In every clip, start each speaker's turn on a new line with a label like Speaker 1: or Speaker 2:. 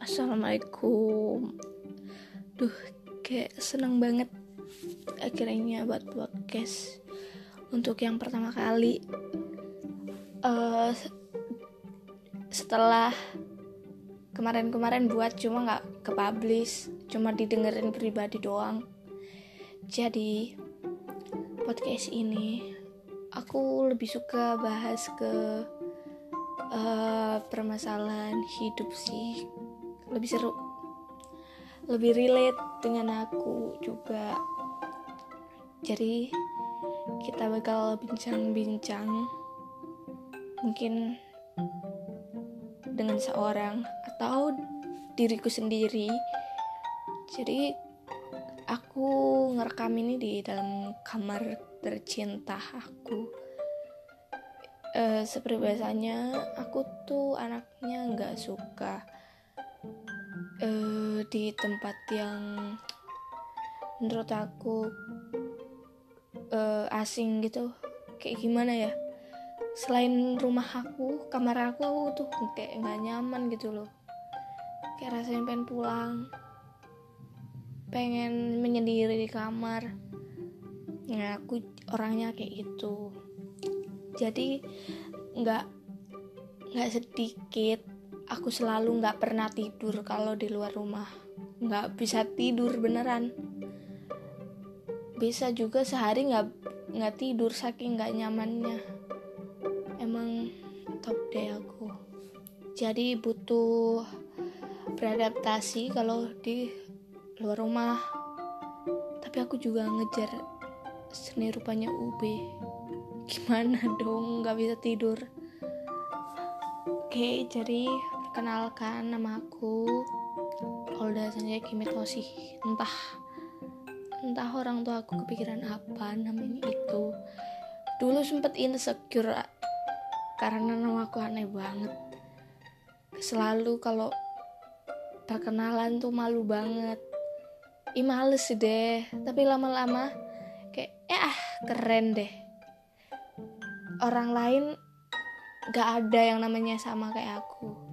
Speaker 1: Assalamualaikum. Duh kayak seneng banget Akhirnya buat podcast Untuk yang pertama kali. Uh, Setelah Kemarin-kemarin buat cuma gak ke publish Cuma didengerin pribadi doang. Jadi Podcast ini Aku lebih suka bahas ke uh, permasalahan hidup sih lebih seru. Lebih relate dengan aku juga. Jadi kita bakal bincang-bincang mungkin dengan seorang atau diriku sendiri. Jadi aku ngerekam ini di dalam kamar tercinta aku. Uh, seperti biasanya aku tuh anaknya nggak suka uh, di tempat yang menurut aku uh, asing gitu. Kayak gimana ya? Selain rumah aku kamar aku tuh kayak nggak nyaman gitu loh. Kayak rasanya pengen pulang. Pengen menyendiri di kamar. Ya aku orangnya kayak gitu. Jadi nggak nggak sedikit aku selalu nggak pernah tidur kalau di luar rumah. Nggak bisa tidur beneran. Bisa juga sehari nggak nggak tidur saking nggak nyamannya. Emang top deh aku. Jadi butuh beradaptasi kalau di luar rumah. Tapi aku juga ngejar seni rupanya UB gimana dong? Nggak bisa tidur. Oke jadi perkenalkan nama aku Olda Sanjaya Kimitosi entah entah orang tua aku kepikiran apa namanya itu. Dulu sempet insecure karena nama aku aneh banget. Selalu kalau perkenalan tuh malu banget. Ih males deh. Tapi lama-lama Kayak ya keren deh. Orang lain gak ada yang namanya sama kayak aku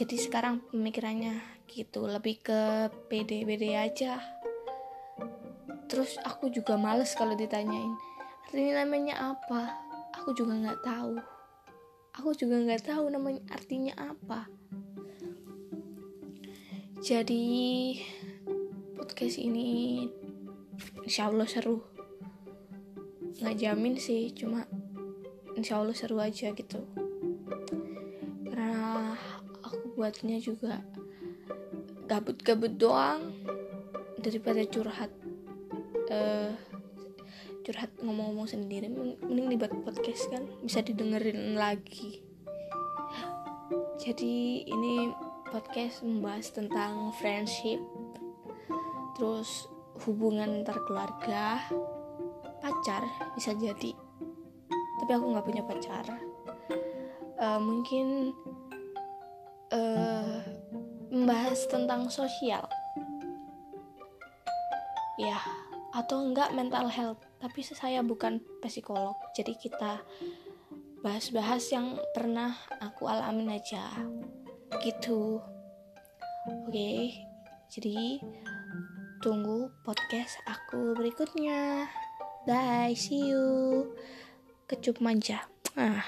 Speaker 1: jadi sekarang pemikirannya gitu lebih ke pede-pede aja. Terus aku juga males kalau ditanyain artinya namanya apa? Aku juga nggak tahu. Aku juga nggak tahu namanya artinya apa. Jadi podcast ini insya Allah seru. Nggak jamin sih cuma insya Allah seru aja gitu buatnya juga gabut-gabut doang daripada curhat uh, curhat ngomong-ngomong sendiri. Mending dibuat podcast kan bisa didengerin lagi. Jadi ini podcast membahas tentang friendship terus hubungan antar keluarga pacar bisa jadi. Tapi aku nggak punya pacar. Uh, mungkin uh, membahas tentang sosial. Ya atau enggak mental health. Tapi saya bukan psikolog jadi kita bahas-bahas yang pernah aku alamin aja. Gitu. Oke okay, jadi tunggu podcast aku berikutnya. Bye see you. Kecup manja. Ah